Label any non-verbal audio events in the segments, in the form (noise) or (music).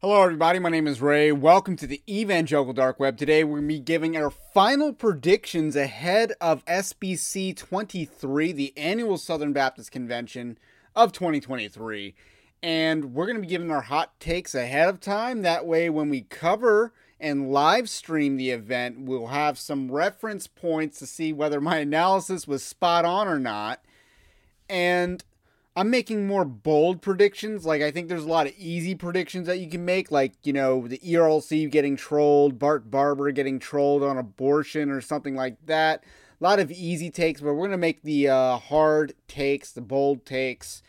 Hello, everybody. My name is Ray. Welcome to the Evangelical Dark Web. Today, we're going to be giving our final predictions ahead of SBC 23, the annual Southern Baptist Convention of 2023. And we're going to be giving our hot takes ahead of time. That way, when we cover and live stream the event, we'll have some reference points to see whether my (laughs) analysis was spot on or not. And I'm making more bold predictions. Like I think there's a lot of easy predictions that you can make, like you know the ERLC getting trolled, Bart Barber getting trolled on abortion or something like that. A lot of easy takes, but we're gonna make the uh, hard takes, the bold takes,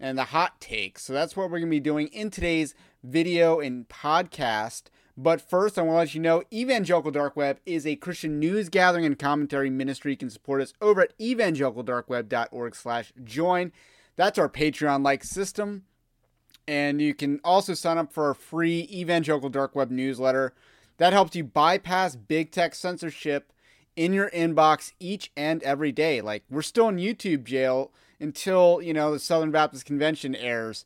and the hot takes. So that's what we're gonna be doing in today's video and podcast. But first, I want to let you know Evangelical Dark Web is a Christian news gathering and commentary ministry. You can support us over at evangelicaldarkweb.org/join. That's our Patreon like system. And you can also sign up for our free Evangelical Dark Web newsletter. That helps you bypass big tech censorship in your inbox each and every day. Like, we're still in YouTube jail until, you know, the Southern Baptist Convention airs.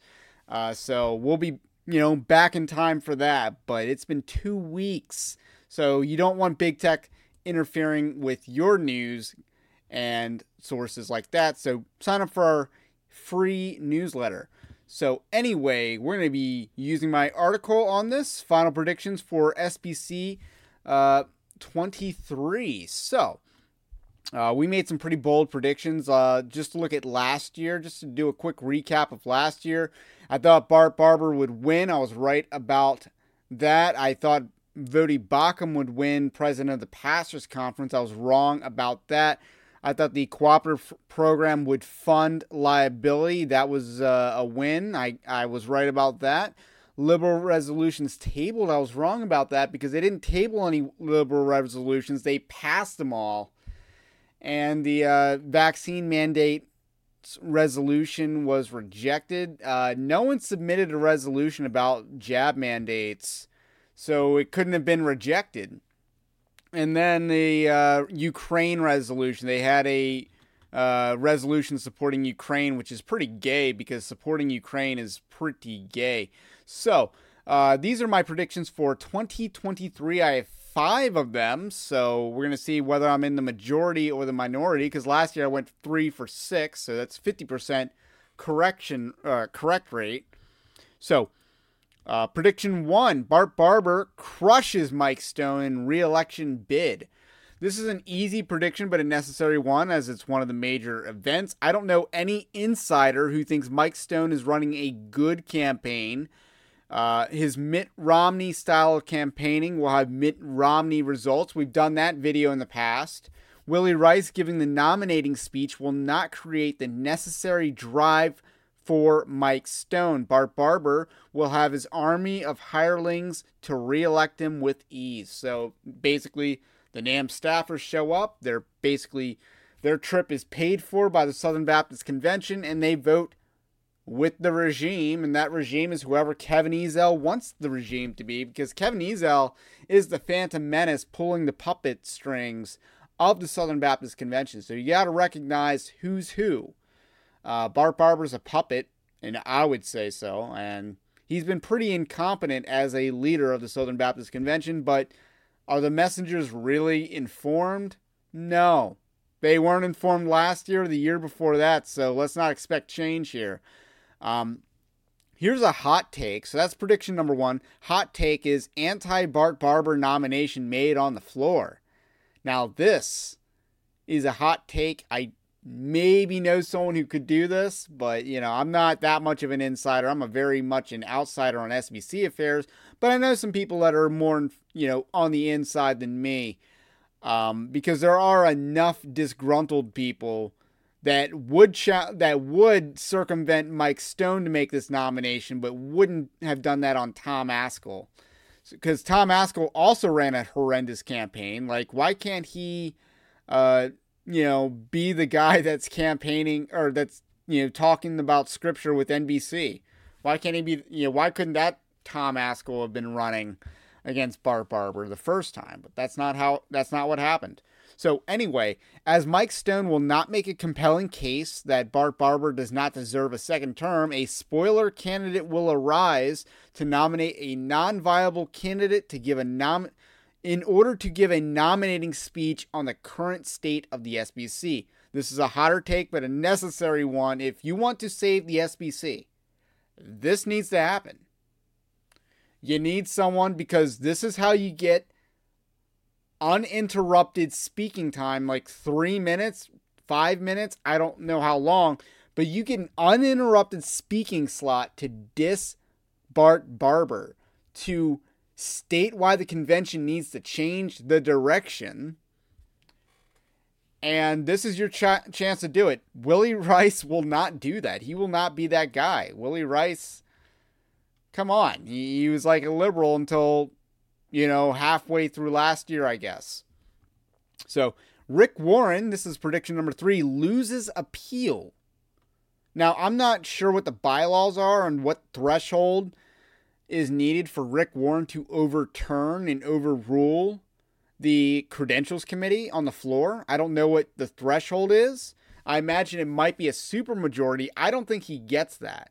Uh, so we'll be, you know, back in time for that. But it's been two weeks. So you don't want big tech interfering with your news and sources like that. So sign up for our free newsletter. So, anyway, we're going to be using my article on this final predictions for SBC uh, 23. So, uh, we made some pretty bold predictions. Uh, just to look at last year, just to do a quick recap of last year, I thought Bart Barber would win. I was right about that. I thought Voddie Baucham would win president of the Pastors Conference. I was wrong about that. I thought the cooperative program would fund liability. That was uh, a win. I, I was right about that. Liberal resolutions tabled. I was wrong about that because they didn't table any liberal resolutions. They passed them all. And the uh, vaccine mandate resolution was rejected. Uh, no one submitted a resolution about jab mandates, so it couldn't have been rejected and then the uh, Ukraine resolution. They had a uh, resolution supporting Ukraine, which is pretty gay because supporting Ukraine is pretty gay. So uh, these are my predictions for 2023. I have five of them, so we're gonna see whether I'm in the majority or the minority. Because last year I went three for six, so that's 50% correction uh, correct rate. So uh, prediction one Bart Barber crushes Mike Stone in re election bid. This is an easy prediction, but a necessary one as it's one of the major events. I don't know any insider who thinks Mike Stone is running a good campaign. Uh, his Mitt Romney style of campaigning will have Mitt Romney results. We've done that video in the past. Willy Rice giving the nominating speech will not create the necessary drive for Mike Stone. Bart Barber will have his army of hirelings to reelect him with ease. So basically, the NAMB staffers show up. They're basically their trip is paid for by the Southern Baptist Convention, and they vote with the regime, and that regime is whoever Kevin Ezell wants the regime to be, because Kevin Ezell is the phantom menace pulling the puppet strings of the Southern Baptist Convention. So you got to recognize who's who. Uh, Bart Barber's a puppet, and I would say so. And he's been pretty incompetent as a leader of the Southern Baptist Convention, but are the messengers really informed? No. They weren't informed last year or the year before that, so let's not expect change here. Um, here's a hot take. So that's prediction number one. Hot take is anti Bart Barber nomination made on the floor. Now, this is a hot take. I maybe know someone who could do this, but you know, I'm not that much of an insider. I'm a very much an outsider on SBC affairs, but I know some people that are more, you know, on the inside than me. Um, because there are enough disgruntled people that would that would circumvent Mike Stone to make this nomination, but wouldn't have done that on Tom Ascol. Because Tom Ascol also ran a horrendous campaign. Like, why can't he uh, you know, be the guy that's campaigning or that's, you know, talking about scripture with NBC? Why can't he be, you know, why couldn't that Tom Ascol have been running against Bart Barber the first time? But that's not how, that's not what happened. So, anyway, as Mike Stone will not make a compelling case that Bart Barber does not deserve a second term, a spoiler candidate will arise to nominate a non viable candidate to give a nom in order to give a nominating speech on the current state of the SBC. This is a hotter take, but a necessary one if you want to save the SBC. This needs to happen. You need someone because this is how you get uninterrupted speaking time, like three minutes, five minutes. I don't know how long, but you get an uninterrupted speaking slot to diss Bart Barber, to state why the convention needs to change the direction. And this is your ch- chance to do it. Willy (laughs) Rice will not do that. He will not be that guy. Willy Rice, come on. He, he was like a liberal until you know, halfway through last year, I guess. So, Rick Warren, this is prediction number three, loses appeal. Now, I'm not sure what the bylaws are and what threshold is needed for Rick Warren to overturn and overrule the credentials committee on the floor. I don't know what the threshold is. I imagine it might be a supermajority. I don't think he gets that.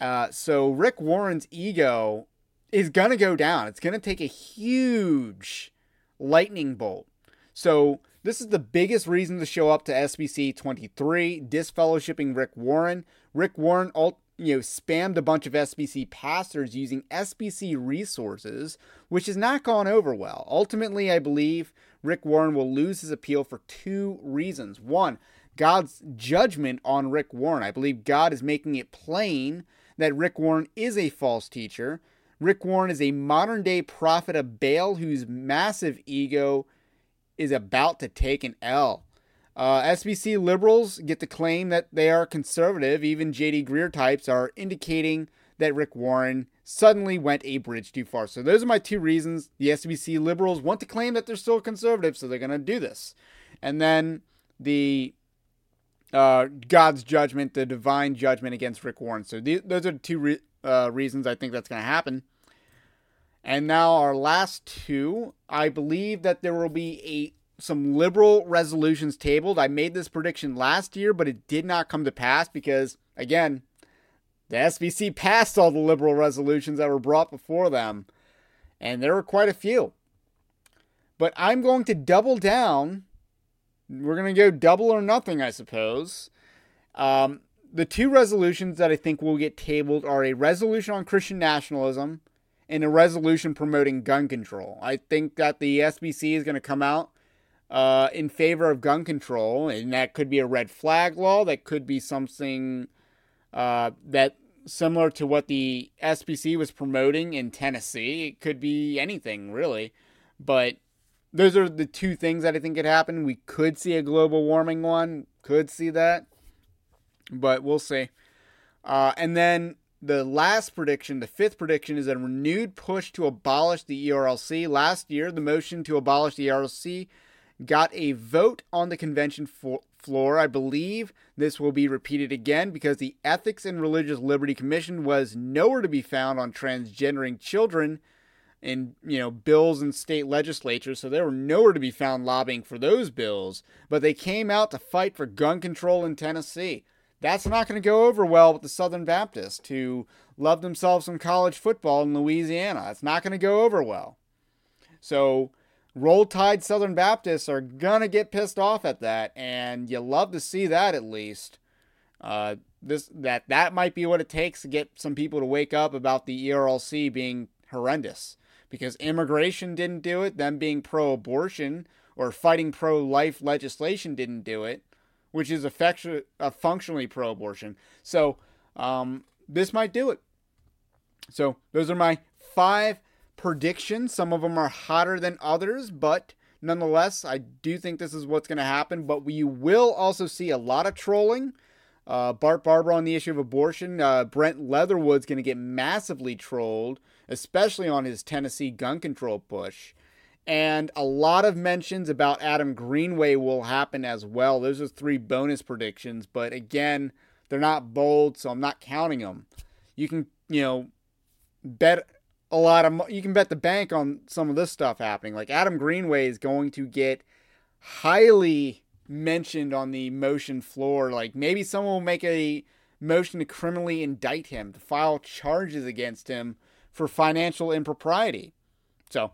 Uh, so Rick Warren's ego is going to go down. It's going to take a huge lightning bolt. So, this is the biggest reason to show up to SBC 23, disfellowshipping Rick Warren. Rick Warren you know spammed a bunch of SBC pastors using SBC resources, which has not gone over well. Ultimately, I believe Rick Warren will lose his appeal for two reasons. One, God's judgment on Rick Warren. I believe God is making it plain that Rick Warren is a false teacher. Rick Warren is a modern day prophet of Baal whose massive ego is about to take an L. Uh, SBC liberals get to claim that they are conservative. Even JD Greear types are indicating that Rick Warren suddenly went a bridge too far. So those are my two reasons. The SBC liberals want to claim that they're still conservative, so they're going to do this. And then the uh, God's judgment, the divine judgment against Rick Warren. So these, those are two re- uh, reasons I think that's going to happen. And now our last two, I believe that there will be a some liberal resolutions tabled. I made this prediction last year, but it did not come to pass because again, the SBC passed all the liberal resolutions that were brought before them, and there were quite a few. But I'm going to double down. We're going to go double or nothing, I suppose. Um, the two resolutions that I think will get tabled are a resolution on Christian nationalism and a resolution promoting gun control. I think that the SBC is going to come out uh, in favor of gun control, and that could be a red flag law. That could be something uh, that similar to what the SBC was promoting in Tennessee. It could be anything really, but those are the two things that I think could happen. We could see a global warming one, could see that but we'll see. Uh, and then the last prediction, the fifth prediction, is a renewed push to abolish the ERLC. Last year, the motion to abolish the ERLC got a vote on the convention for, floor. I believe this will be repeated again because the Ethics and Religious Liberty Commission was nowhere to be found on transgendering children in you know bills in state legislatures so they were nowhere to be found lobbying for those bills but they came out to fight for gun control in Tennessee that's not going to go over well with the Southern Baptists who love themselves some college football in Louisiana. It's not going to go over well. So, Roll Tide Southern Baptists are to get pissed off at that, and you love to see that at least. Uh, this that that might be what it takes to get some people to wake up about the ERLC being horrendous because immigration didn't do it, them being pro-abortion or fighting pro-life legislation didn't do it which is affection, uh, functionally pro abortion. So um, this might do it. So those are my five predictions. Some of them are hotter than others, but nonetheless, I do think this is what's going to happen. But we will also see a lot of trolling. Uh, Bart Barber on the issue of abortion. Uh, Brent Leatherwood's going to get massively trolled, especially on his Tennessee gun control push. And a lot of mentions about Adam Greenway will happen as well. Those are three bonus predictions, but again, they're not bold, so I'm not counting them. You can, you know, bet a lot of you can bet the bank on some of this stuff happening. Like Adam Greenway is going to get highly mentioned on the motion floor. Like maybe someone will make a motion to criminally indict him, to file charges against him for financial impropriety. So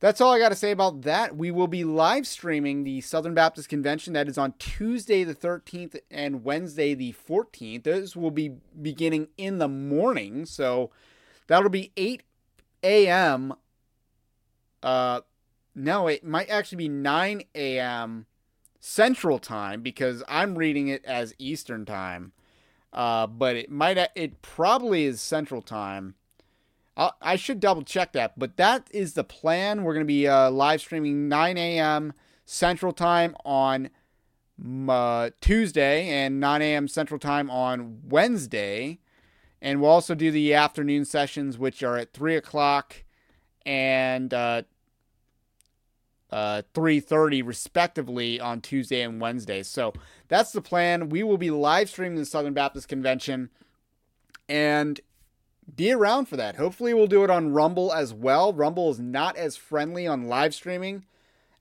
that's all I got to say about that. We will be live streaming the Southern Baptist Convention. That is on Tuesday the 13th and Wednesday the 14th. This will be beginning in the morning. So that'll be 8 a.m. Uh, no, it might actually be 9 a.m. Central Time because I'm reading it as Eastern Time. Uh, but it might, it probably is Central Time. I should double check that, but that is the plan. We're going to be uh, live streaming 9 a.m. Central Time on uh, Tuesday and 9 a.m. Central Time on Wednesday. And we'll also do the afternoon sessions, which are at 3 o'clock and uh, uh, 3.30 respectively on Tuesday and Wednesday. So that's the plan. We will be live streaming the Southern Baptist Convention. And be around for that. Hopefully, we'll do it on Rumble as well. Rumble is not as friendly on live streaming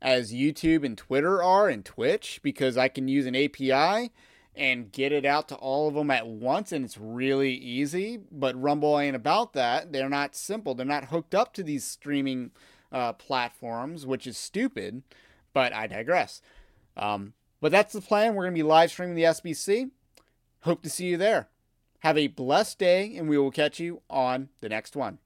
as YouTube and Twitter are and Twitch because I can use an API and get it out to all of them at once and it's really easy. But Rumble ain't about that. They're not simple, they're not hooked up to these streaming uh, platforms, which is stupid. But I digress. Um, but that's the plan. We're going to be live streaming the SBC. Hope to see you there. Have a blessed day, and we will catch you on the next one.